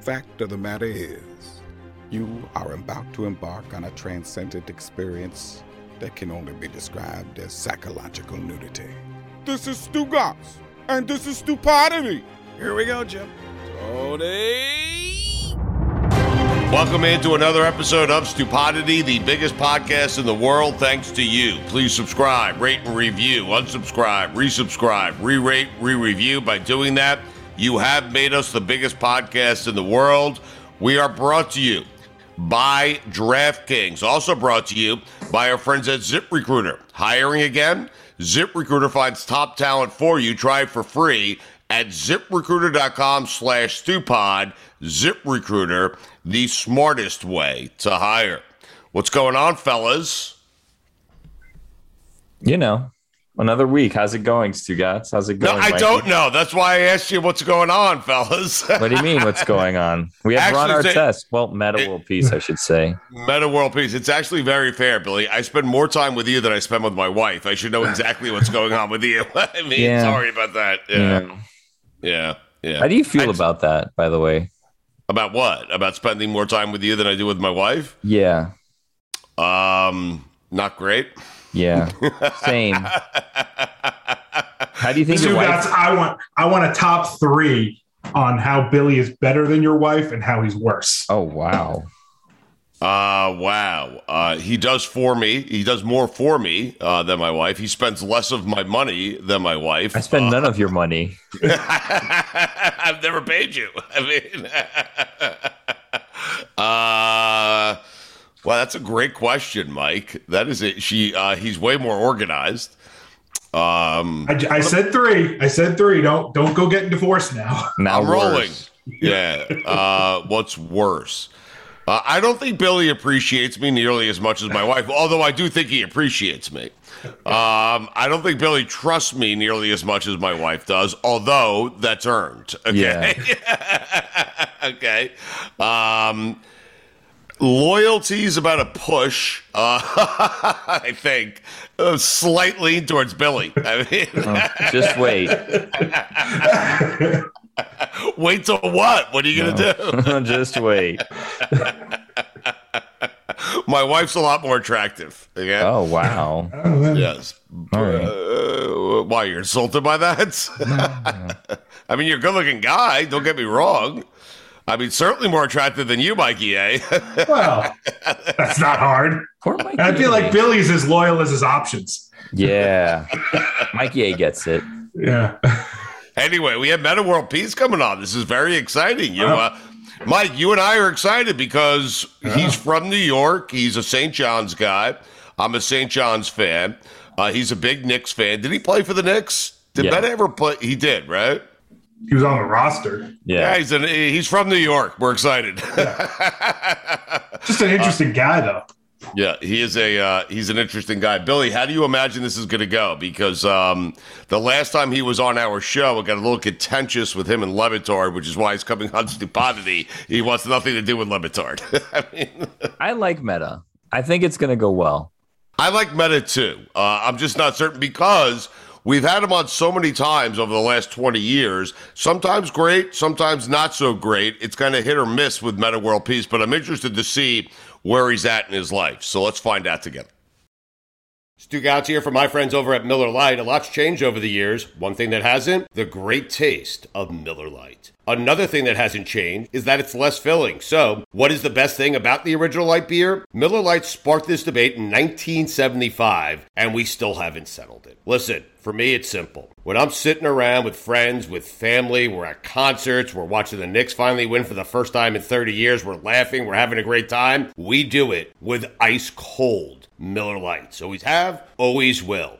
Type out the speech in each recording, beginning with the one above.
Fact of the matter is, you are about to embark on a transcendent experience that can only be described as psychological nudity. This is Stugotz, and this is Stupodity. Here we go, Jim. Tony. Welcome into another episode of Stupodity, the biggest podcast in the world, thanks to you. Please subscribe, rate, and review. Unsubscribe, resubscribe, re rate, re review. By doing that, you have made us the biggest podcast in the world. We are brought to you by DraftKings, also brought to you by our friends at ZipRecruiter. Hiring again? ZipRecruiter finds top talent for you. Try it for free at ziprecruiter.com slash stupod. ZipRecruiter, the smartest way to hire. What's going on, fellas? You know, another week. How's it going, Stu Stugotz? How's it going? No, I don't know. That's why I asked you what's going on, fellas. What do you mean? What's going on? We have run Actually, our test. Well, Metta World Peace, I should say. Metta World Peace. It's actually very fair, Billy. I spend more time with you than I spend with my wife. I should know exactly what's going on with you. I mean, Yeah. sorry about that. Yeah. Yeah. Yeah. How do you feel I- about that, by the way? About what? About spending more time with you than I do with my wife? Yeah. Um, not great. Yeah. Same. How do you think Two your guys, wife? I want I want a top three on how Billy is better than your wife and how he's worse. Oh wow. Uh, wow. Uh, he does for me. He does more for me uh, than my wife. He spends less of my money than my wife. I spend none of your money. I've never paid you. I mean, uh, well, that's a great question, Mike. That is it. She, uh, he's way more organized. Um, I, I said three. I said three. Don't don't go getting divorced now. Now I'm rolling. Yeah. Uh, what's worse? Uh, I don't think Billy appreciates me nearly as much as my wife, although I do think he appreciates me. Um, I don't think Billy trusts me nearly as much as my wife does, although that's earned. Okay. okay. Um, loyalty is about a push, uh, I think, uh, slight lean towards Billy. I mean, Oh, just wait. wait till what? What are you going to do? just wait. My wife's a lot more attractive. Okay. Oh wow. Yes. All right. Uh, why you're insulted by that? I mean, you're a good-looking guy. Don't get me wrong. I mean, certainly more attractive than you, Mikey. Eh? Well, that's not hard. Poor Mikey. I feel like Billy's as loyal as his options. Yeah. Mikey A gets it. Yeah. anyway, we have Metta World Peace coming on. This is very exciting. You, uh, Mike, you and I are excited because he's from New York. He's a St. John's guy. I'm a St. John's fan. Uh, he's a big Knicks fan. Did he play for the Knicks? Did Yeah. Ben ever play? He did, right? He was on the roster. Yeah, he's an, he's from New York. We're excited. Just an interesting guy, though. Yeah, he is a uh, he's an interesting guy. Billy, how do you imagine this is going to go? Because um, the last time he was on our show, it got a little contentious with him and Le Batard, which is why he's coming on Stupodity. He wants nothing to do with Le Batard. I mean, I like Metta. I think it's going to go well. I like Metta too. Uh, I'm just not certain because we've had him on so many times over the last 20 years. Sometimes great, sometimes not so great. It's kind of hit or miss with Metta World Peace, but I'm interested to see where he's at in his life. So let's find out together. Stugotz here from my friends over at Miller Lite. A lot's changed over the years. One thing that hasn't, the great taste of Miller Lite. Another thing that hasn't changed is that it's less filling. So, what is the best thing about the original light beer? Miller Lite sparked this debate in 1975, and we still haven't settled it. Listen, for me, it's simple. When I'm sitting around with friends, with family, we're at concerts, we're watching the Knicks finally win for the first time in 30 years, we're laughing, we're having a great time, we do it with ice cold. Miller Lites. Always have, always will.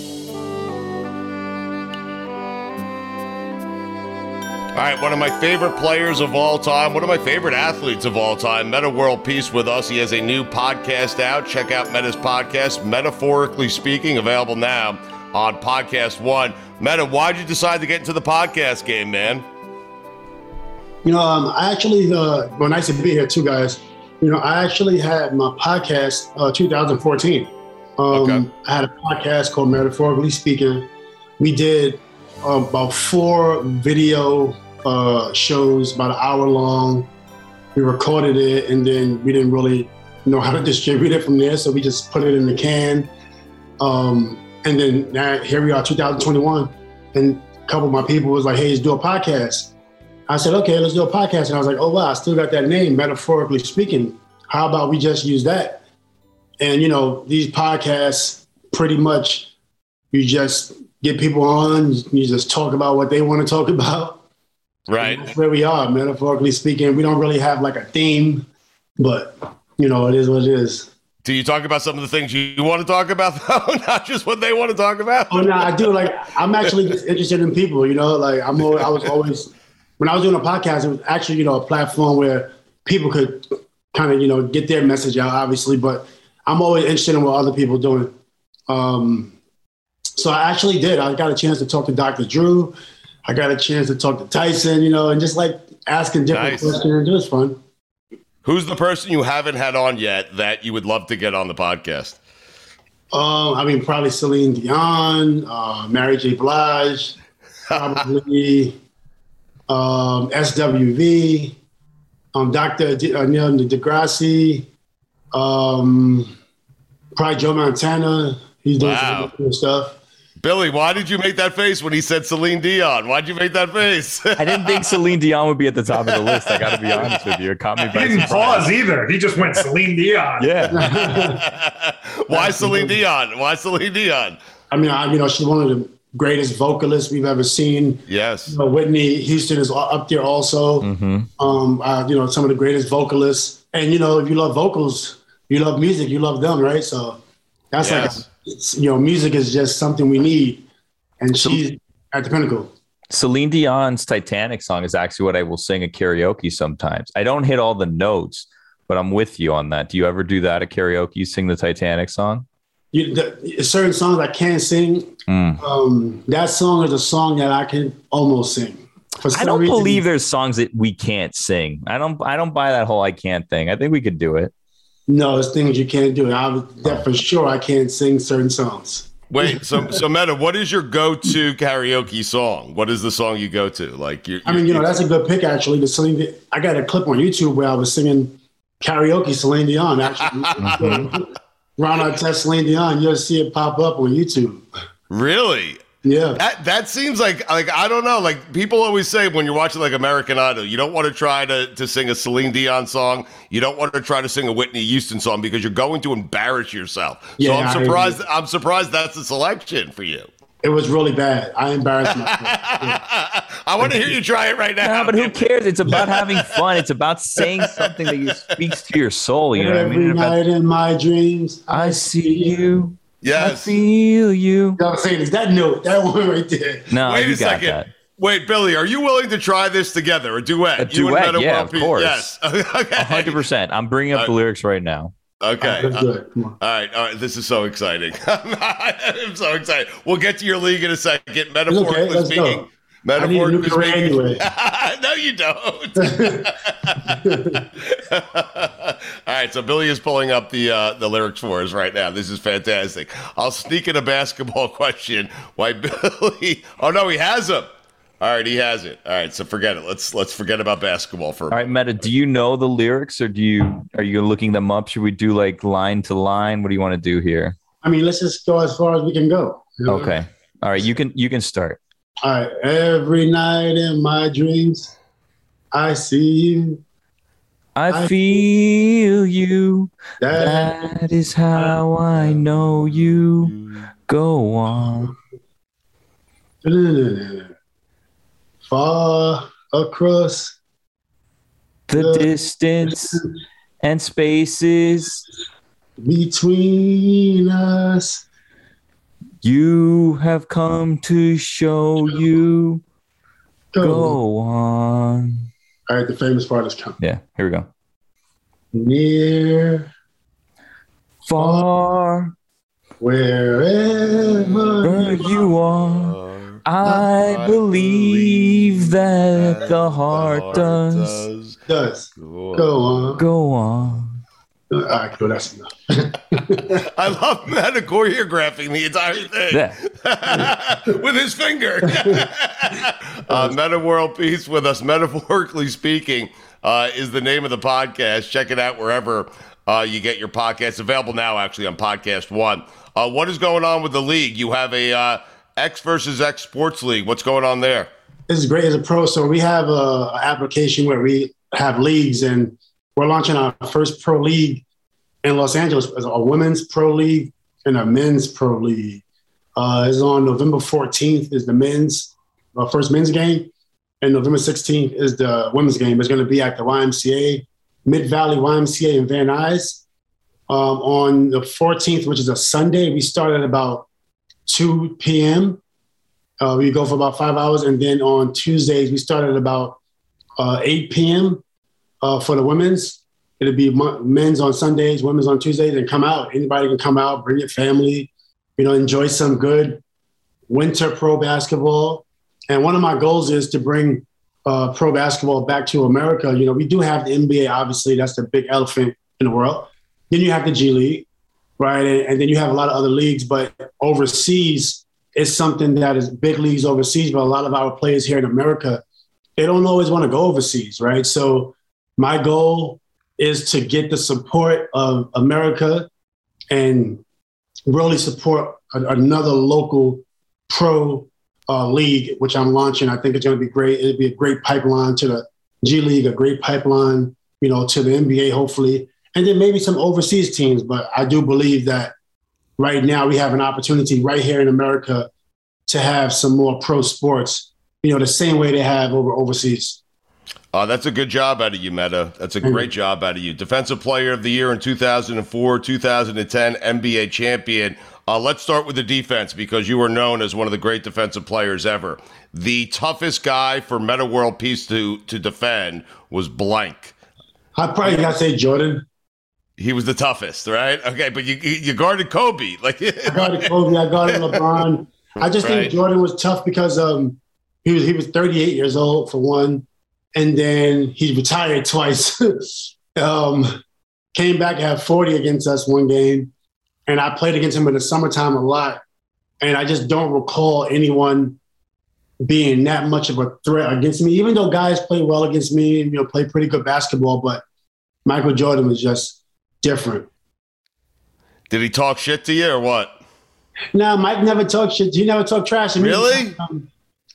All right, one of my favorite players of all time, one of my favorite athletes of all time, Metta World Peace with us. He has a new podcast out. Check out Metta's podcast, Metaphorically Speaking, available now on Podcast One. Metta, why'd you decide to get into the podcast game, man? You know, um, I actually, uh, well, nice to be here too, guys. You know, I actually had my podcast uh, 2014. Um, I had a podcast called Metaphorically Speaking. We did uh, about four video uh, shows, about an hour long. We recorded it, and then we didn't really know how to distribute it from there, so we just put it in the can. Um, and then now here we are, 2021, and a couple of my people was like, "Hey, let's do a podcast." I said, "Okay, let's do a podcast," and I was like, "Oh wow, I still got that name, metaphorically speaking. How about we just use that?" And you know, these podcasts pretty much you just get people on, you just talk about what they want to talk about. Right. That's where we are, metaphorically speaking. We don't really have like a theme, but you know, it is what it is. Do you talk about some of the things you want to talk about, though? Not just what they want to talk about? Oh no, I do. Like I'm actually just interested in people. You know, like I'm. Always, I was always when I was doing a podcast. It was actually you know a platform where people could kind of you know get their message out, obviously. But I'm always interested in what other people are doing. Um, so I actually did. I got a chance to talk to Dr. Drew. I got a chance to talk to Tyson. You know, and just like asking different Nice. questions. It was fun. Who's the person you haven't had on yet that you would love to get on the podcast? Um, I mean, probably Celine Dion, uh, Mary J. Blige, probably um, SWV, um, Dr. D- uh, Neil deGrasse, um, probably Joe Montana. He's doing Wow. some cool stuff. Billy, why did you make that face when he said Celine Dion? Why'd you make that face? I didn't think Celine Dion would be at the top of the list. I got to be honest with you. It caught me He by didn't surprise. pause either. He just went Celine Dion. Yeah. Why Celine Dion? Why Celine Dion? I mean, I, you know, she's one of the greatest vocalists we've ever seen. Yes. You know, Whitney Houston is up there also. Mm-hmm. Um, uh, you know, some of the greatest vocalists. And you know, if you love vocals, you love music, you love them, right? So that's Yes. like, it's, you know, music is just something we need, and she's at the pinnacle. Celine Dion's Titanic song is actually what I will sing at karaoke sometimes. I don't hit all the notes, but I'm with you on that. Do you ever do that at karaoke? You sing the Titanic song? You, the, certain songs I can't sing. Mm. Um, that song is a song that I can almost sing. I don't reason- believe there's songs that we can't sing. I don't. I don't buy that whole I can't thing. I think we could do it. No, it's things you can't do. I would, that oh. for sure I can't sing certain songs. Wait, so so Metta, what is your go-to karaoke song? What is the song you go to? Like you I mean, you know, that's a good pick actually. The Celine, Di- I got a clip on YouTube where I was singing karaoke Celine Dion. Actually, Ron Artest Celine Dion. You'll see it pop up on YouTube. Really? Yeah. That that seems like like I don't know. Like people always say when you're watching like American Idol, you don't want to try to to sing a Celine Dion song. You don't want to try to sing a Whitney Houston song because you're going to embarrass yourself. Yeah, so I I'm hear surprised. I'm surprised that's a selection for you. It was really bad. I embarrassed myself. I want to hear you try it right now. No, but who cares? It's about having fun. It's about saying something that you speaks to your soul. You know what I Every mean? About- night in my dreams, I see you. I Yes. feel you. You know what I'm saying? Is that note? That one right there. No, Wait you a got second. that. Wait, Billy, are you willing to try this together? A duet? A You duet, yeah, of Peace? course. Yes. okay. Hundred percent. I'm bringing up the lyrics right now. Okay. Uh, do it. Come on. all right. All right. This is so exciting. I'm so excited. We'll get to your league in a second. Metaphorically let's go. Speaking. I need a new Metaphorically career speaking. anyway. no, you don't. All right, so Billy is pulling up the uh, the lyrics for us right now. This is fantastic. I'll sneak in a basketball question. Why Billy? Oh no, he has them. All right, he has it. All right, so forget it. Let's let's forget about basketball for a All right, Meta, do you know the lyrics or do you are you looking them up? Should we do like line to line? What do you want to do here? I mean, let's just go as far as we can go. Okay. All right, you can you can start. Right. Every night in my dreams, I see you. I feel you. That That is how I know you. Go on. far across The distance and spaces between us. You have come to show you. Go on. All right, the famous part is coming. Yeah, here we go. Near, Far wherever where you are, I believe that the heart does. does. Go on. Go on. All right, cool. That's enough. I love Metta choreographing the entire thing Yeah. with his finger. uh, Metta World Peace with us, metaphorically speaking, uh, is the name of the podcast. Check it out wherever uh, you get your podcasts. Available now, actually, on Podcast One. Uh, what is going on with the league? You have a uh, X versus X Sports League. What's going on there? This is great as a pro. So we have a, a application where we have leagues, and we're launching our first pro league in Los Angeles, a women's pro league and a men's pro league. Uh, is on November 14th is the men's uh, first men's game, and November 16th is the women's game. It's going to be at the YMCA Mid Valley YMCA in Van Nuys. Um, on the 14th, which is a Sunday, we start at about 2 p.m. Uh, we go for about five hours, and then on Tuesdays we start at about uh, 8 p.m. Uh, for the women's. It'll be men's on Sundays, women's on Tuesdays, and come out. Anybody can come out, bring your family, you know, enjoy some good winter pro basketball. And one of my goals is to bring uh, pro basketball back to America. You know, we do have the NBA, obviously, that's the big elephant in the world. Then you have the G League, right? And, and then you have a lot of other leagues, but overseas, it's something that is big leagues overseas, but a lot of our players here in America, they don't always want to go overseas, right? So my goal is to get the support of America and really support a- another local pro uh, league, which I'm launching. I think it's going to be great. It'll be a great pipeline to the G League, a great pipeline, you know, to the NBA, hopefully, and then maybe some overseas teams. But I do believe that right now we have an opportunity right here in America to have some more pro sports, you know, the same way they have over overseas. Uh, that's a good job out of you, Metta. That's a great job out of you. Defensive Player of the Year in 2004, 2010, NBA champion. Uh, let's start with the defense because you were known as one of the great defensive players ever. The toughest guy for Metta World Peace to to defend was blank. I probably got to say Jordan. He was the toughest, right? Okay, but you you guarded Kobe, like I guarded Kobe, I guarded LeBron. I just Right. think Jordan was tough because um he was he was 38 years old for one, and then he retired twice. um, came back had 40 against us one game, and I played against him in the summertime a lot, and I just don't recall anyone being that much of a threat against me. Even though guys play well against me, you know, play pretty good basketball, but Michael Jordan was just different. Did he talk shit to you or what? No, Mike never talked shit. He never talked trash to me. Really? Um,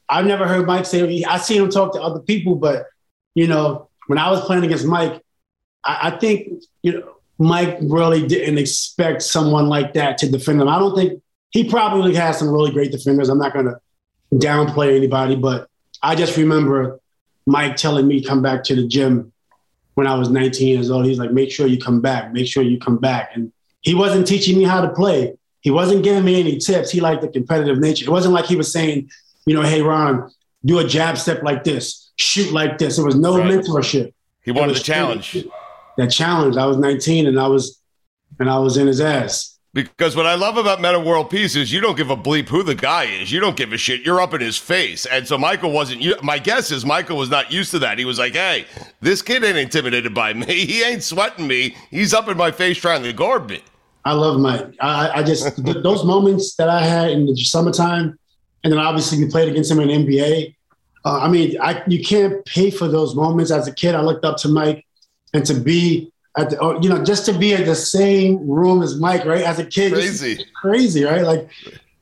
I've never heard Mike say. I've seen him talk to other people, but you know, when I was playing against Mike, I, I think you know Mike really didn't expect someone like that to defend him. I don't think he probably has some really great defenders. I'm not going to downplay anybody, but I just remember Mike telling me come back to the gym when I was 19 years old. He's like, make sure you come back, make sure you come back, and he wasn't teaching me how to play. He wasn't giving me any tips. He liked the competitive nature. It wasn't like he was saying, you know, hey Ron, do a jab step like this, shoot like this. There was no Right. mentorship. He wanted the challenge. That challenge. I was 19 and I was and I was in his ass. Because what I love about Metta World Peace is you don't give a bleep who the guy is. You don't give a shit. You're up in his face. And so Michael wasn't. My guess is Michael was not used to that. He was like, "Hey, this kid ain't intimidated by me. He ain't sweating me. He's up in my face trying to guard me." I love Mike. I, I just those moments that I had in the summertime, and then obviously we played against him in the NBA. Uh, I mean, I, you can't pay for those moments. As a kid, I looked up to Mike, and to be at the, oh, you know, just to be at the same room as Mike, right? As a kid, Crazy. crazy, right? Like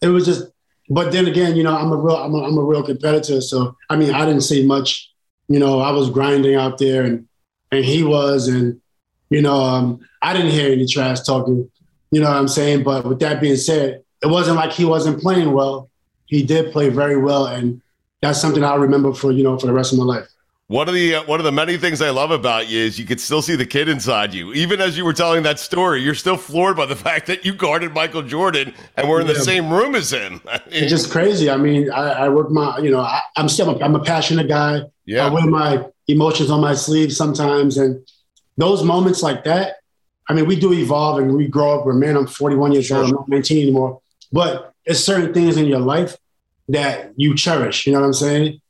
it was just. But then again, you know, I'm a real, I'm a, I'm a real competitor. So I mean, I didn't say much. You know, I was grinding out there, and and he was, and you know, um, I didn't hear any trash talking. You know what I'm saying? But with that being said, it wasn't like he wasn't playing well. He did play very well, and that's something I'll remember for you know for the rest of my life. One of the uh, one of the many things I love about you is you could still see the kid inside you. Even as you were telling that story, you're still floored by the fact that you guarded Michael Jordan and were in the Yeah. same room as him. It's just crazy. I mean, I, I work my, you know, I, I'm still, a, I'm a passionate guy. Yeah. I wear my emotions on my sleeve sometimes, and those moments like that. I mean, we do evolve and we grow up. Where man, I'm 41 years old. I'm not 19 anymore. But it's certain things in your life that you cherish. You know what I'm saying?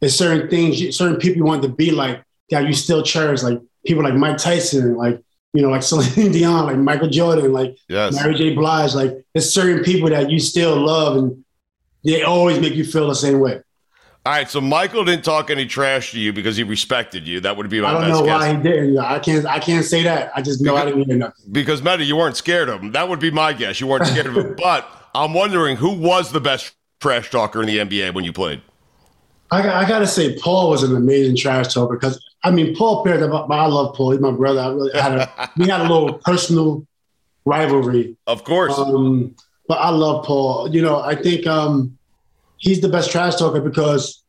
There's certain things, certain people you want to be like that you still cherish, like people like Mike Tyson, like you know, like Celine Dion, like Michael Jordan, like Yes. Mary J. Blige. Like there's certain people that you still love, and they always make you feel the same way. All right, so Michael didn't talk any trash to you because he respected you. That would be my I don't know guess. why he didn't. I can't. I can't say that. I just know I didn't hear nothing. Because Metta, you weren't scared of him. That would be my guess. You weren't scared of him. But I'm wondering who was the best trash talker in the NBA when you played. I, got- I gotta say, Paul was an amazing trash talker because I mean, Paul Pierce. I I love Paul. He's my brother. I really had a we had a little personal rivalry. Of course. Um, but I love Paul. You know, I think um, he's the best trash talker because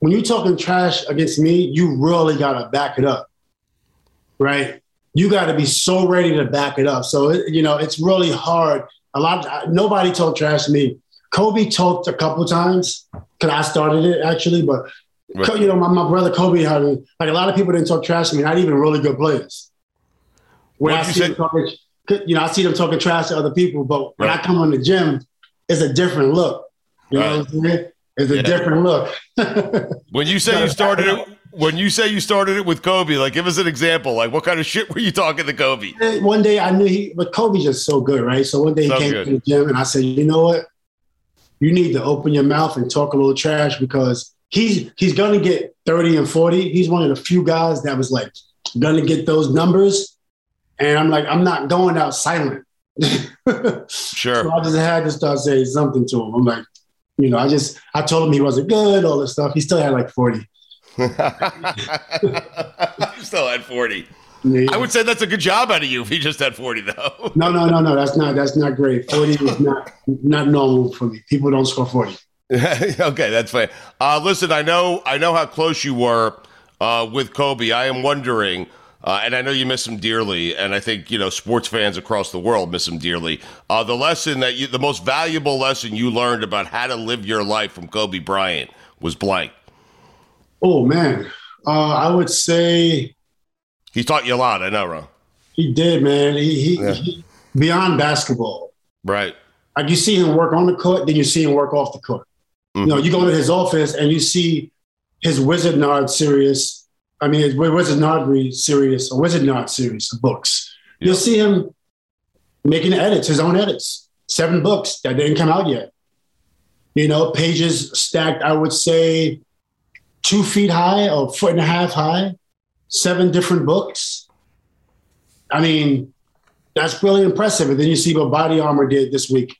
when you're talking trash against me, you really gotta back it up, right? You got to be so ready to back it up. So it, you know, it's really hard. A lot. Nobody talked trash to me. Kobe talked a couple times because I started it actually, but Co- you know, my, my brother Kobe had like a lot of people didn't talk trash to me. Not even really good players. When I What'd you see them talking, you know, I see them talking trash to other people, but when I come on the gym, it's a different look. You know what I'm saying? It's a Yeah. different look. When you say you started it, when you say you started it with Kobe, like give us an example. Like what kind of shit were you talking to Kobe? One day I knew he, but Kobe's just so good, right? So one day he So came good. to the gym and I said, you know what? You need to open your mouth and talk a little trash because he's he's gonna get 30 and 40. He's one of the few guys that was like gonna get those numbers. And I'm like, I'm not going out silent. sure. So I just had to start saying something to him. I'm like, you know, I just I told him he wasn't good, all this stuff. He still had like 40. still had 40. Yeah. I would say that's a good job out of you if he just had 40 though. no, no, no, no. That's not that's not great. 40 is not not normal for me. People don't score 40. okay, that's fine. Uh, listen, I know I know how close you were uh, with Kobe. I am wondering, uh, and I know you miss him dearly, and I think you know sports fans across the world miss him dearly. Uh, the lesson that you, the most valuable lesson you learned about how to live your life from Kobe Bryant was blank. Oh man, uh, I would say he taught you a lot. I know, Ron. He did, man. He, he, yeah. he beyond basketball, right? Like you see him work on the court, then you see him work off the court. Mm-hmm. You know, you go to his office and you see his Wizenard series. I mean, his Wizenard series or Wizenard series of books. Yeah. You'll see him making edits, his own edits. Seven books that didn't come out yet. You know, pages stacked. I would say two feet high or foot and a half high. Seven different books. I mean, that's really impressive. And then you see what Body Armor did this week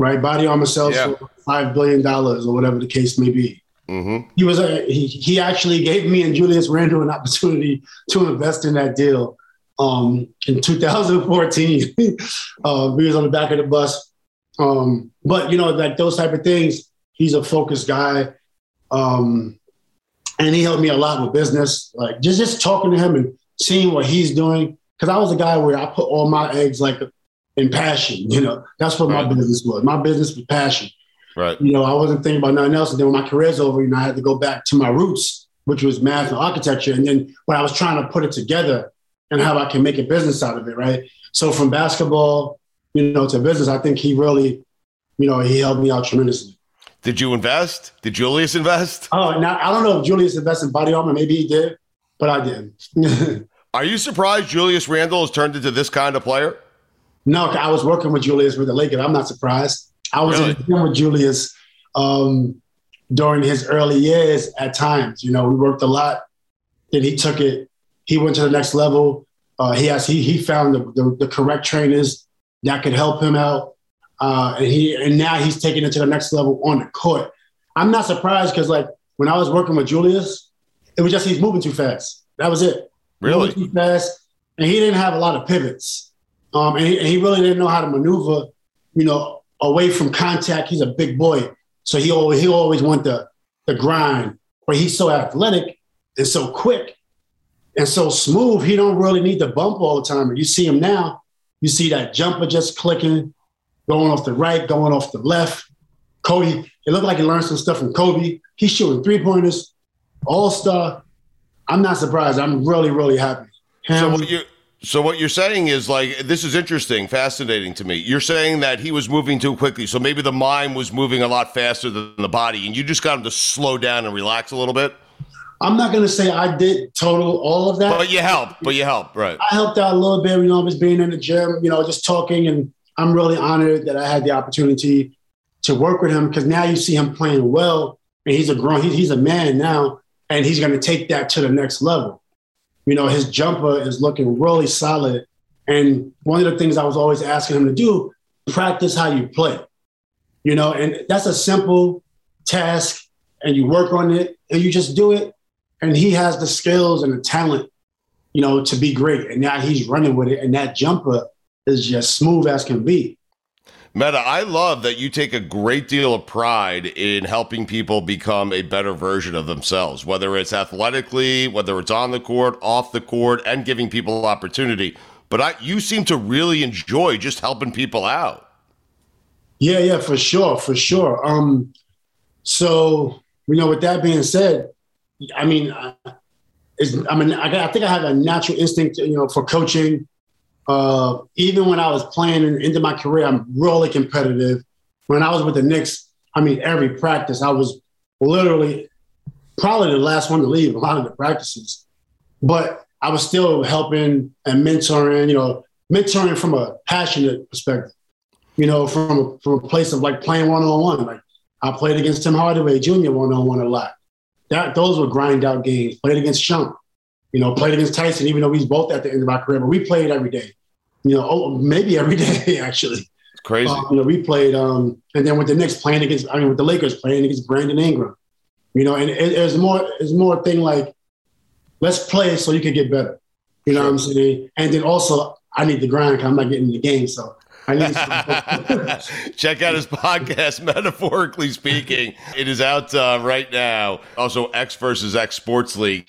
right? Body armor sells yeah. for five billion dollars or whatever the case may be. Mm-hmm. He was a, he, he actually gave me and Julius Randle an opportunity to invest in that deal um, in 2014. uh, we was on the back of the bus, um, but you know, like those type of things. He's a focused guy, um, and he helped me a lot with business. Like just just talking to him and seeing what he's doing. Because I was a guy where I put all my eggs like and passion. You know, that's what right. my business was. My business was passion. Right. You know, I wasn't thinking about nothing else. And then when my career's over, you know, I had to go back to my roots, which was math and architecture. And then when I was trying to put it together and how I can make a business out of it, right? So from basketball, you know, to business, I think he really, you know, he helped me out tremendously. Did you invest? Did Julius invest? Oh, now I don't know if Julius invested in body armor. Maybe he did, but I did. Are you surprised Julius Randle has turned into this kind of player? No, I was working with Julius with the Lakers. I'm not surprised. I was really? in with Julius um, during his early years at times. You know, we worked a lot. Then he took it. He went to the next level. Uh, he has he he found the, the, the correct trainers that could help him out, uh, and he and now he's taking it to the next level on the court. I'm not surprised because like when I was working with Julius, it was just he's moving too fast. That was it. Really too fast, and he didn't have a lot of pivots. Um, and, he, and, he, really didn't know how to maneuver, you know, away from contact. He's a big boy. So he always, he always went the, the grind, but he's so athletic and so quick and so smooth. He don't really need to bump all the time. And you see him now, you see that jumper just clicking, going off the right, going off the left. Kobe, it looked like he learned some stuff from Kobe. He's shooting three pointers, all star. I'm not surprised. I'm really, really happy. Him, so what you so what you're saying is like this is interesting, fascinating to me. You're saying that he was moving too quickly, so maybe the mind was moving a lot faster than the body, and you just got him to slow down and relax a little bit. I'm not going to say I did total all of that, but you helped. But you helped, right? I helped out a little bit. You know, I was being in the gym, you know, just talking, and I'm really honored that I had the opportunity to work with him because now you see him playing well, and he's a grown, he's a man now, and he's going to take that to the next level you know, his jumper is looking really solid. And one of the things I was always asking him to do, practice how you play. You know, and that's a simple task and you work on it and you just do it. And he has the skills and the talent, you know, to be great. And now he's running with it. And that jumper is just smooth as can be. Metta, I love that you take a great deal of pride in helping people become a better version of themselves, whether it's athletically, whether it's on the court, off the court, and giving people opportunity. But I, you seem to really enjoy just helping people out. Yeah, yeah, for sure, for sure. Um, so you know, with that being said, I mean, I, I mean, I, I think I have a natural instinct, you know, for coaching uh, even when I was playing into my career, I'm really competitive. When I was with the Knicks, I mean, every practice, I was literally probably the last one to leave a lot of the practices. But I was still helping and mentoring, you know, mentoring from a passionate perspective, you know, from a, from a place of like playing one on one. Like I played against Tim Hardaway Jr. one on one a lot. That those were grind out games. Played against Shump, you know, played against Tyson, even though we was both at the end of our career, but we played every day You know, oh, maybe every day actually. It's crazy. Um, you know, we played, um, and then with the Knicks playing against, I mean, with the Lakers playing against Brandon Ingram. You know, and it, it's more, it's more thing like, let's play so you can get better. You know what I'm saying? And then also, I need the grind because I'm not getting in the game, so. I need Check out his podcast, Metaphorically Speaking. It is out uh, right now. Also, X versus X Sports League.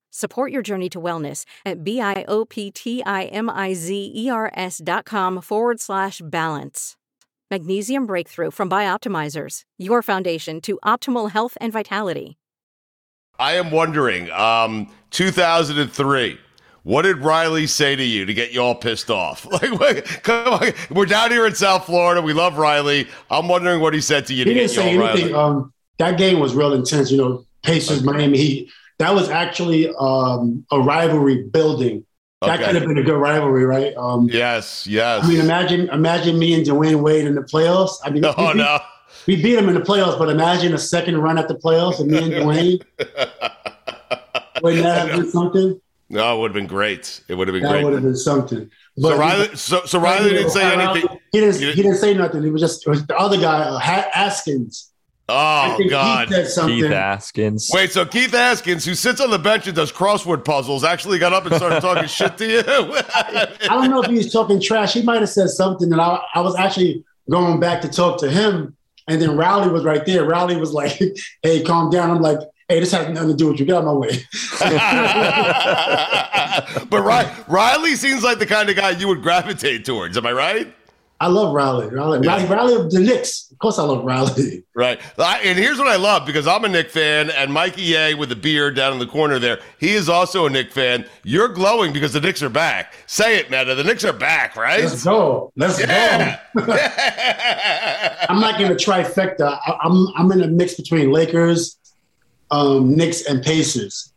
Support your journey to wellness at B-I-O-P-T-I-M-I-Z-E-R-S dot com forward slash balance. Magnesium Breakthrough from Bioptimizers, your foundation to optimal health and vitality. I am wondering, um, 2003 what did Riley say to you to get you all pissed off? Like, wait, come on, we're down here in South Florida. We love Riley. I'm wondering what he said to you. He to didn't say anything. Um, that game was real intense. You know, Pacers, okay. Miami Heat. That was actually um, a rivalry building. That okay. could have been a good rivalry, right? Um, yes, yes. I mean, imagine, imagine me and Dwyane Wade in the playoffs. I mean, oh we beat, no, we beat him in the playoffs, but imagine a second run at the playoffs and me and Dwyane. Wouldn't that have been something? No, it would have been great. It would have been that great. That would have been something. But so Riley, so, so Riley didn't say anything. He didn't. He didn't say nothing. It was just it was the other guy, uh, Askins. Oh God, Keith Askins. Wait, so Keith Askins, who sits on the bench and does crossword puzzles, actually got up and started talking shit to you. I don't know if he was talking trash. He might have said something, and I, I was actually going back to talk to him, and then Riley was right there. Riley was like, "Hey, calm down." I'm like, hey, this has nothing to do with you. Get out of my way. but Riley seems like the kind of guy you would gravitate towards. Am I right? I love Riley. Riley, yeah. Riley of the Knicks. Of course, I love Riley. Right. And here's what I love because I'm a Knick fan, and Mikey A with the beard down in the corner there, he is also a Knick fan. You're glowing because the Knicks are back. Say it, Metta. The Knicks are back, right? Let's go. Let's yeah. go. I'm not going to trifecta. I'm I'm in a mix between Lakers, um, Knicks and Pacers.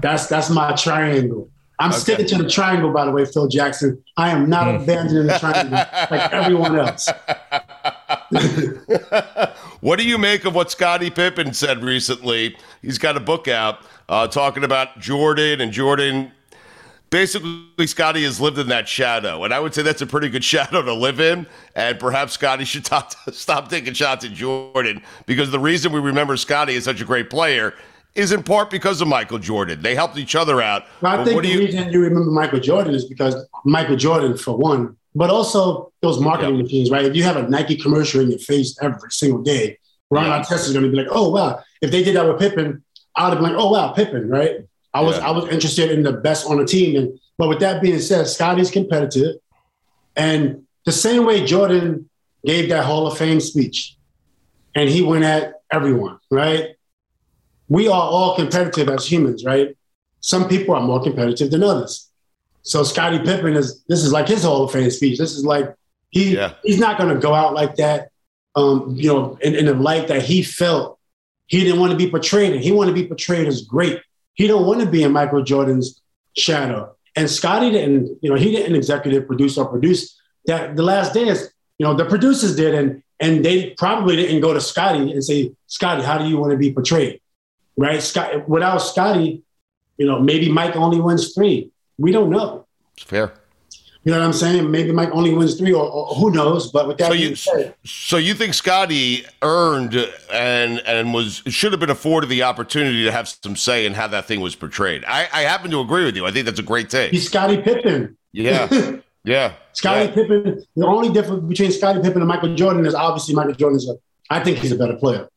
That's that's my triangle. I'm okay. sticking to the triangle, by the way, Phil Jackson. I am not mm. abandoning the triangle like everyone else. what do you make of what Scottie Pippen said recently? He's got a book out uh, talking about Jordan and Jordan. Basically, Scottie has lived in that shadow, and I would say that's a pretty good shadow to live in. And perhaps Scottie should stop, stop taking shots at Jordan because the reason we remember Scottie as such a great player is in part because of Michael Jordan. They helped each other out. Well, I think the you... reason you remember Michael Jordan is because Michael Jordan, for one, but also those marketing yeah. machines, right? If you have a Nike commercial in your face every single day, Ron yeah. Artest is going to be like, "Oh wow!" If they did that with Pippen, I would have been like, "Oh wow, Pippen!" Right? I was yeah. I was interested in the best on the team, and but with that being said, Scottie's competitive, and the same way Jordan gave that Hall of Fame speech, and he went at everyone, right? We are all competitive as humans, right? Some people are more competitive than others. So Scottie Pippen is this is like his Hall of Fame speech. This is like he yeah. he's not going to go out like that, um, you know, in, in the light that he felt. He didn't want to be portrayed, and he wanted to be portrayed as great. He don't want to be in Michael Jordan's shadow. And Scottie didn't, you know, he didn't executive produce or produce that. The Last Dance, you know, the producers did, and and they probably didn't go to Scottie and say, Scottie, how do you want to be portrayed? Right? Scott, without Scottie, you know, maybe Mike only wins three. We don't know. It's fair. You know what I'm saying? Maybe Mike only wins three, or, or who knows? But with that so you, said, so you think Scottie earned and and was should have been afforded the opportunity to have some say in how that thing was portrayed? I, I happen to agree with you. I think that's a great take. He's Scottie Pippen. Yeah, yeah. Scottie yeah. Pippen. The only difference between Scottie Pippen and Michael Jordan is obviously Michael Jordan is a. I think he's a better player.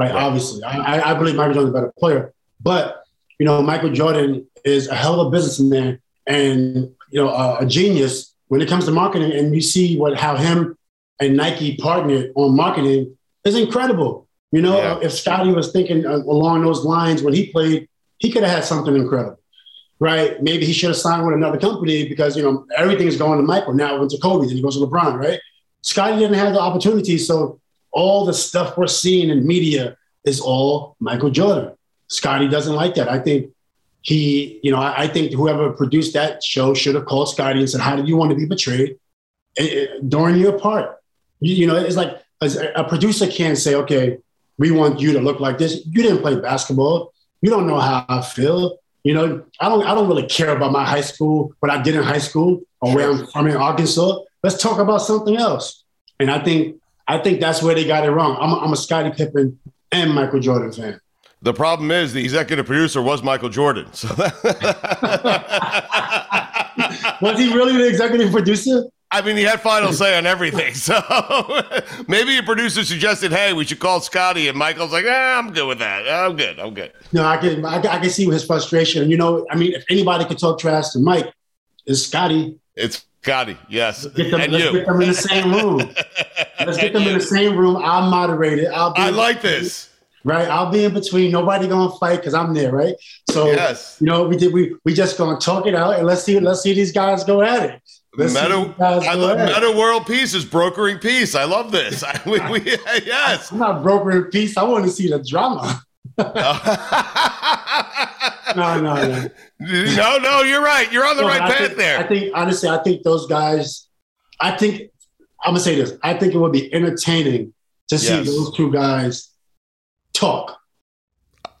Right? right. Obviously, I, I believe Michael Jordan's a better player, but you know, Michael Jordan is a hell of a businessman and you know a, a genius when it comes to marketing. And you see what how him and Nike partnered on marketing is incredible. You know, yeah. if Scottie was thinking uh, along those lines when he played, he could have had something incredible, right? Maybe he should have signed with another company because you know everything is going to Michael now. It went to Kobe, then he goes to LeBron, right? Scottie didn't have the opportunity, so all the stuff we're seeing in media is all Michael Jordan. Scottie doesn't like that. I think he, you know, I, I think whoever produced that show should have called Scottie and said, "How do you want to be betrayed eh, eh, during your part?" You, you know, it's like a producer can't say, "Okay, we want you to look like this." You didn't play basketball. You don't know how I feel. You know, I don't. I don't really care about my high school, what I did in high school, or where I'm from in Arkansas. Let's talk about something else. And I think I think that's where they got it wrong. I'm a, I'm a Scottie Pippen and Michael Jordan fan. The problem is the executive producer was Michael Jordan. So was he really the executive producer? I mean, he had final say on everything. So maybe a producer suggested, "Hey, we should call Scottie," and Michael's like, eh, "I'm good with that. I'm good. I'm good." No, I can, I, I can see his frustration. And you know, I mean, if anybody could talk trash to Mike, it's Scottie. It's Scottie, yes. Get them, and let's you. get them in the same room. let's get them you. in the same room. I'll moderate it. I'll I like this right? I'll be in between. Nobody gonna fight because I'm there, right? So yes. you know, we did we we just gonna talk it out and let's see let's see these guys go at it. Let's Metta, I love Metta World Peace is brokering peace. I love this. I, we, we, yes, I'm not brokering peace. I want to see the drama. No, no, no. No, no, you're right. You're on the no, right path think, there. I think honestly, I think those guys. I think I'm gonna say this. I think it would be entertaining to see yes. those two guys talk.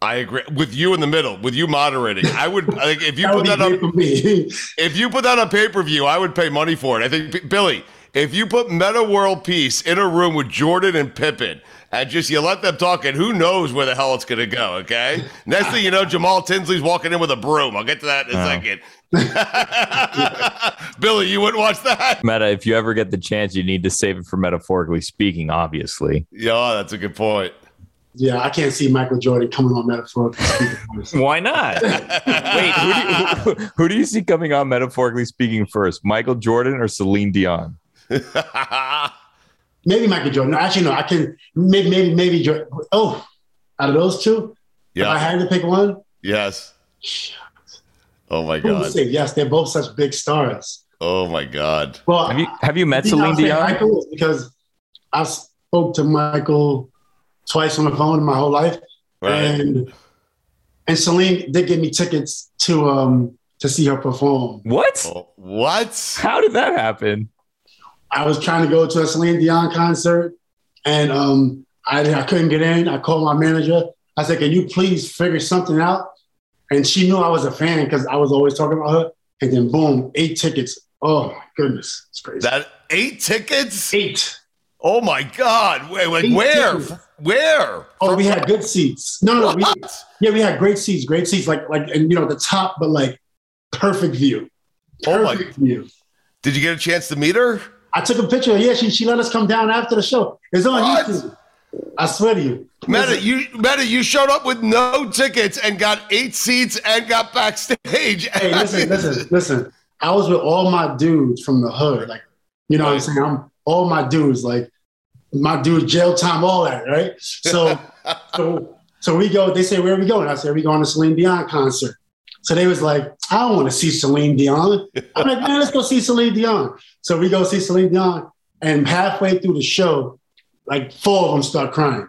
I agree with you in the middle, with you moderating. I would like if you that put that on me. if you put that on pay per view, I would pay money for it. I think Billy, if you put Metta World Peace in a room with Jordan and Pippen and just you let them talk, and who knows where the hell it's going to go? Okay. Next thing you know, Jamaal Tinsley's walking in with a broom. I'll get to that in a oh. second. Billy, you wouldn't watch that? Metta, if you ever get the chance, you need to save it for metaphorically speaking, obviously. Yeah, that's a good point. Yeah, I can't see Michael Jordan coming on metaphorically speaking. Why not? Wait, who do, you, who, who do, you, see coming on metaphorically speaking first, Michael Jordan or Celine Dion? maybe Michael Jordan. No, actually, no. I can maybe maybe maybe Jordan. Oh, out of those two, yeah. If I had to pick one, yes. Oh my god! Say yes, they're both such big stars. Oh my god! Well, have you have you met Celine Dion? Michael because I spoke to Michael twice on the phone in my whole life. Right. And and Celine did give me tickets to um to see her perform. What? Oh, what? How did that happen? I was trying to go to a Celine Dion concert and um I, I couldn't get in. I called my manager. I said, Can you please figure something out? And she knew I was a fan because I was always talking about her. And then boom, eight tickets. Oh my goodness. It's crazy. That eight tickets? Eight. Oh my God. Wait, wait, where? Tickets. Where? Oh, we had good seats. No, no, no. We, yeah, we had great seats, great seats, like like and you know the top, but like perfect view. Perfect oh my view. Did you get a chance to meet her? I took a picture. Of yeah, she, she let us come down after the show. It's on what? YouTube. I swear to you. Metta, you Metta, you showed up with no tickets and got eight seats and got backstage. Hey, listen, listen, listen. I was with all my dudes from the hood. Like, you know what I'm saying? I'm all my dudes, like my dude, jail time, all that, right? So, so, so we go. They say, "Where are we going?" I said, "We going to Celine Dion concert." So they was like, "I don't want to see Celine Dion." I'm like, "Man, let's go see Celine Dion." So we go see Celine Dion, and halfway through the show, like four of them start crying.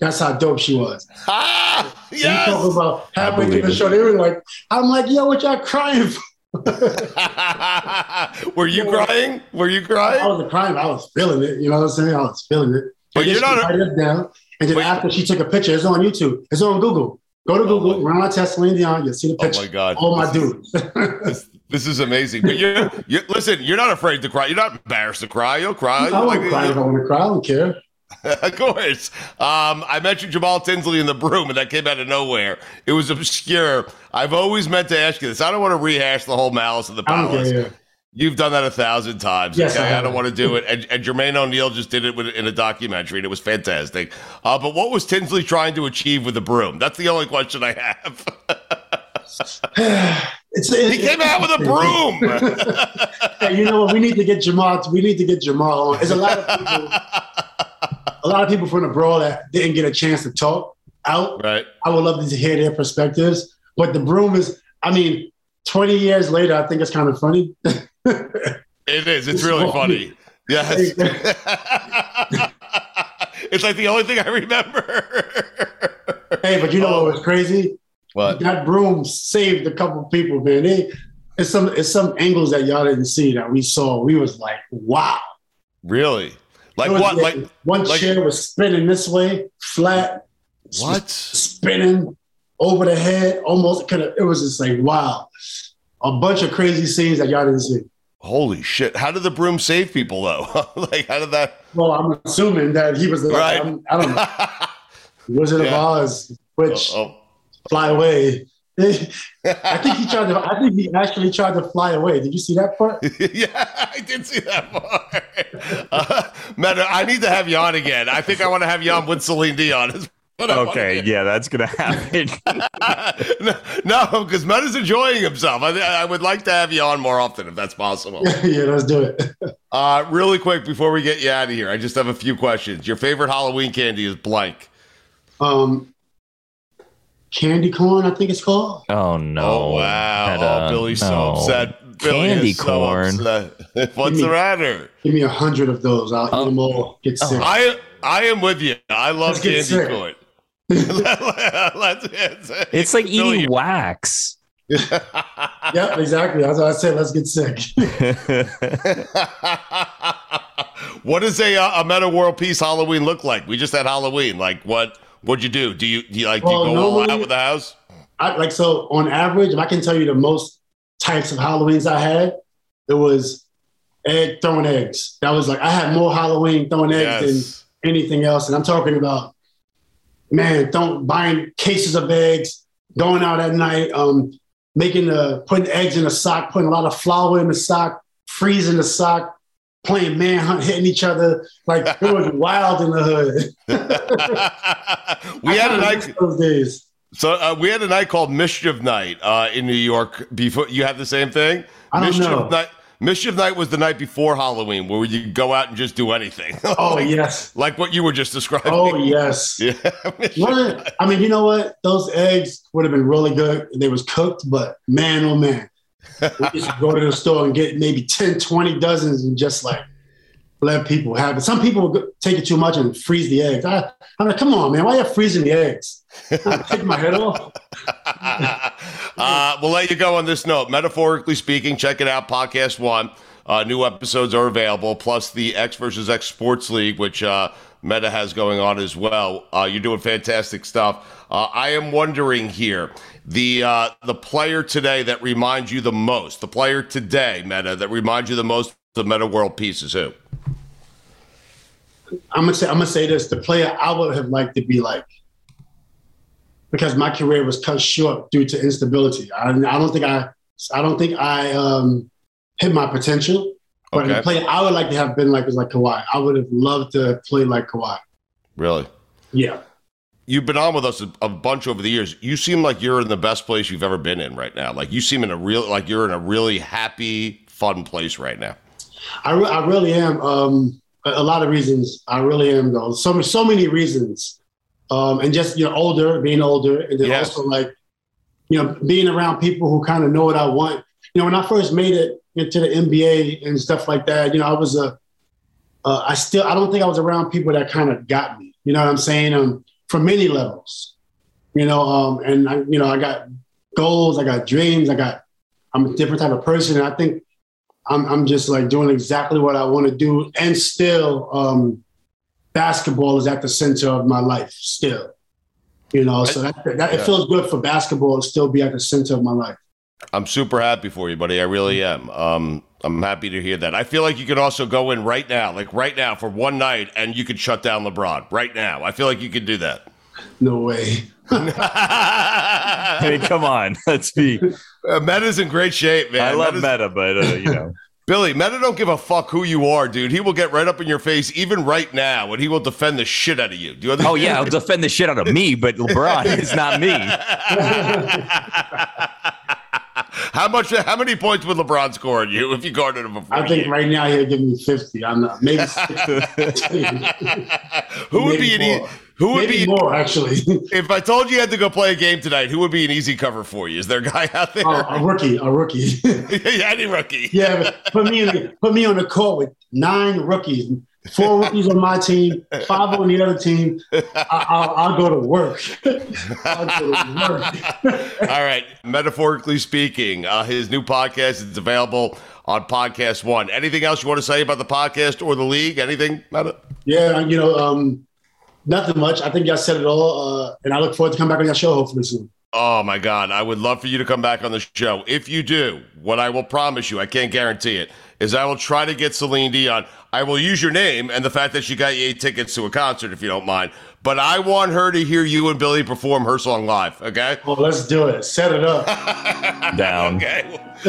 That's how dope she was. Ah, yes. talking about halfway through the show, they were like, "I'm like, yo, what y'all crying for?" Were you crying? Were you crying? I was crying. I was feeling it. You know what I'm saying? I was feeling it. But you're not a- down. And then after she took a picture, it's on YouTube. It's on Google. Go to oh Google, run on Celine Dion. You'll see the picture. Oh my God! Oh my dude. this, this, is amazing. But you're, you listen. You're not afraid to cry. You're not embarrassed to cry. You'll cry. I won't cry if I want to cry. I don't care. of course. Um, I mentioned Jamaal Tinsley in the broom, and that came out of nowhere. It was obscure. I've always meant to ask you this. I don't want to rehash the whole malice of the palace. You've done that a thousand times. Yes, okay, I I, don't want to do it. And, and Jermaine O'Neal just did it with, in a documentary, and it was fantastic. Uh, but what was Tinsley trying to achieve with the broom? That's the only question I have. It's, it, he came out with a broom. hey, you know what? We need to get Jamaal. We need to get Jamaal on. There's a lot of people. a lot of people from the brawl that didn't get a chance to talk out. Right. I would love to hear their perspectives. But the broom is. I mean, 20 years later, I think it's kind of funny. It is. It's really funny. Yes. it's like the only thing I remember. hey, but you know what was crazy? What? That broom saved a couple people, man. They, it's some it's some angles that y'all didn't see that we saw. We was like, wow. Really? Like was what? Like one like- chair was spinning this way, flat. What? Spinning over the head, almost kind of. It was just like wow, a bunch of crazy scenes that y'all didn't see. Holy shit! How did the broom save people though? like how did that? Well, I'm assuming that he was like, Right. I'm- I don't know, Wizard of Oz, which Oh, fly away. I think he tried to. I think he actually tried to fly away. Did you see that part? yeah, I did see that part. Uh, I need to have you on again. I think I want to have you on with Celine Dion. Is what I wanna Okay, yeah, that's gonna happen. no, because Matt is enjoying himself. I, I would like to have you on more often if that's possible. yeah, let's do it. Uh, really quick before we get you out of here, I just have a few questions. Your favorite Halloween candy is blank. Um, candy corn, I think it's called. Oh no! Oh wow! Had, oh, uh, Billy's so no. upset. Billy Candy is so corn. upset. What's the matter? Give me a hundred of those. I'll eat them all. Get sick. I I am with you. I love candy sick. corn. Let's- it's, It's like Billy, eating wax. yep, exactly. That's what I said. Let's get sick. what does a uh, a Metta world peace Halloween look like? We just had Halloween. Like what? What'd you do? Do you do you like do you go all normally- out with the house? I, like so on average, if I can tell you the most types of Halloweens I had, it was egg throwing eggs. That was like I had more Halloween throwing eggs Yes. than anything else. And I'm talking about man, don't buying cases of eggs, going out at night, um, making the putting eggs in a sock, putting a lot of flour in the sock, freezing the sock, playing manhunt, hitting each other. Like it was wild in the hood. We had a night. those days. So uh, we had a night called Mischief Night uh, in New York. Before you had the same thing. I don't Mischief know. Night. Mischief Night was the night before Halloween, where you go out and just do anything. Oh yes. like what you were just describing. Oh yes. Yeah. What- I mean, you know what? Those eggs would have been really good they was cooked, but man, oh man. We used to go to the store and get maybe 10, 20 dozens and just like let people have it. Some people take it too much and freeze the eggs. I, I'm like, come on, man, why are you freezing the eggs? I take my head off. Uh, we'll let you go on this note. Metaphorically speaking, check it out. Podcast one. Uh, new episodes are available, plus the X versus X Sports League, which uh, Metta has going on as well. Uh, you're doing fantastic stuff. Uh, I am wondering here the uh, the player today that reminds you the most, the player today, Metta, that reminds you the most of Metta World Peace is who? I'm gonna say I'm gonna say this: the player I would have liked to be like, because my career was cut short due to instability. I, I don't think I I don't think I um, hit my potential. But the player I would like to have been like was like Kawhi. I would have loved to play like Kawhi. Really? Yeah. You've been on with us a, a bunch over the years. You seem like you're in the best place you've ever been in right now. Like you seem in a real, like you're in a really happy, fun place right now. I, re- I really am. Um, a, lot of reasons. I really am though. So so many reasons. Um, and just you know, older, being older, and then Yes. also like, you know, being around people who kind of know what I want. You know, when I first made it into the NBA and stuff like that, you know, I was a. Uh, I still, I don't think I was around people that kind of got me. You know what I'm saying? Um, from many levels. You know, um, and I, you know, I got goals, I got dreams, I got. I'm a different type of person, and I think I'm, I'm just like doing exactly what I want to do. And still, um, basketball is at the center of my life still. You know, so that, that it feels good for basketball to still be at the center of my life. I'm super happy for you, buddy. I really am. Um, I'm happy to hear that. I feel like you could also go in right now, like right now for one night, and you could shut down LeBron right now. I feel like you could do that. No way. I mean, come on, let's be. Uh, Metta's in great shape, man. I love Metta's- Metta, but uh, you know, Billy, Metta don't give a fuck who you are, dude. He will get right up in your face, even right now, and he will defend the shit out of you. Do you understand? Oh yeah, he'll defend the shit out of me, but LeBron is not me. how much? How many points would LeBron score on you if you guarded him before? I think right now he'll give me 50. I'm not, maybe 60. Who would be Maybe an e- more. Who would Maybe be more actually? if I told you you had to go play a game tonight? Who would be an easy cover for you? Is there a guy out there? Oh, a rookie, a rookie. yeah, any rookie. yeah, put me in put me on the court with nine rookies, four rookies on my team, five on the other team. I, I'll, I'll go to work. I'll go to work. All right. Metaphorically speaking, uh, his new podcast is available on Podcast One. Anything else you want to say about the podcast or the league? Anything? Metta? Yeah, you know, um, nothing much. I think y'all said it all, uh, and I look forward to come back on your show hopefully soon. Oh my God. I would love for you to come back on the show. If you do, what I will promise you, I can't guarantee it, is I will try to get Celine Dion. I will use your name and the fact that she got you eight tickets to a concert, if you don't mind. But I want her to hear you and Billy perform her song live, okay? Well, let's do it. Set it up. Down. Okay.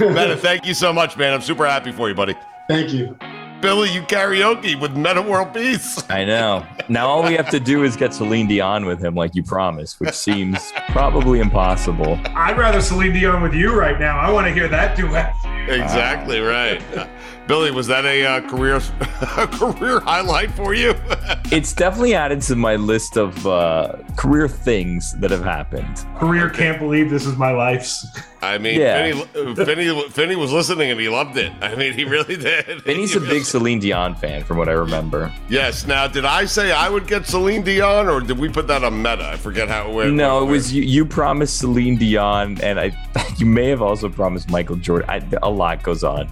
Metta, thank you so much, man. I'm super happy for you, buddy. Thank you. Billy, you karaoke with Metta World Peace. I know. Now all we have to do is get Celine Dion with him, like you promised, which seems probably impossible. I'd rather Celine Dion with you right now. I want to hear that duet. Exactly right. Uh, Billy, was that a uh, career a career highlight for you? It's definitely added to my list of uh, career things that have happened. Career can't believe this is my life's. I mean, Yeah. Finney, Finney, Finney was listening and he loved it. I mean, he really did. Vinny's a big Celine Dion fan, from what I remember. Yes. Now, did I say I would get Celine Dion, or did we put that on Metta? I forget how it went. No, it was you. You promised Celine Dion, and I. You may have also promised Michael Jordan. I, a lot goes on.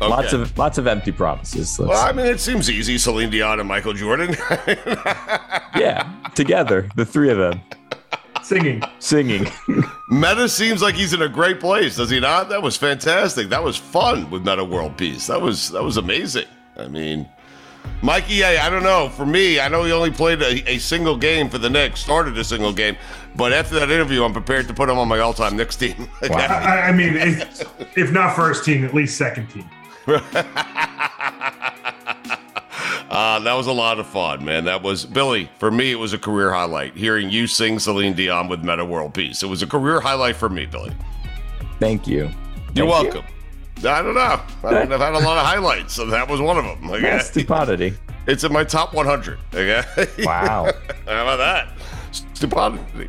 Lots of lots of empty promises. Let's- Well, I mean, it seems easy. Celine Dion and Michael Jordan. yeah, together, the three of them singing, singing. Metta seems like he's in a great place, does he not? That was fantastic. That was fun with Metta World Peace. That was that was amazing. I mean, Mikey, I, I don't know. For me, I know he only played a, a single game for the Knicks, started a single game, but after that interview, I'm prepared to put him on my all-time Knicks team. I, I- I mean, if, if not first team, at least second team. Uh, that was a lot of fun, man. That was Billy. For me, it was a career highlight. Hearing you sing Celine Dion with Metta World Peace, it was a career highlight for me, Billy. Thank you. You're Thank welcome. I don't know. I mean, I've had a lot of highlights, so that was one of them. Okay? Yeah, Stupodity. It's in my top 100. Okay. Wow. How about that? Stupodity.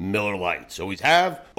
Miller Lites. Always have,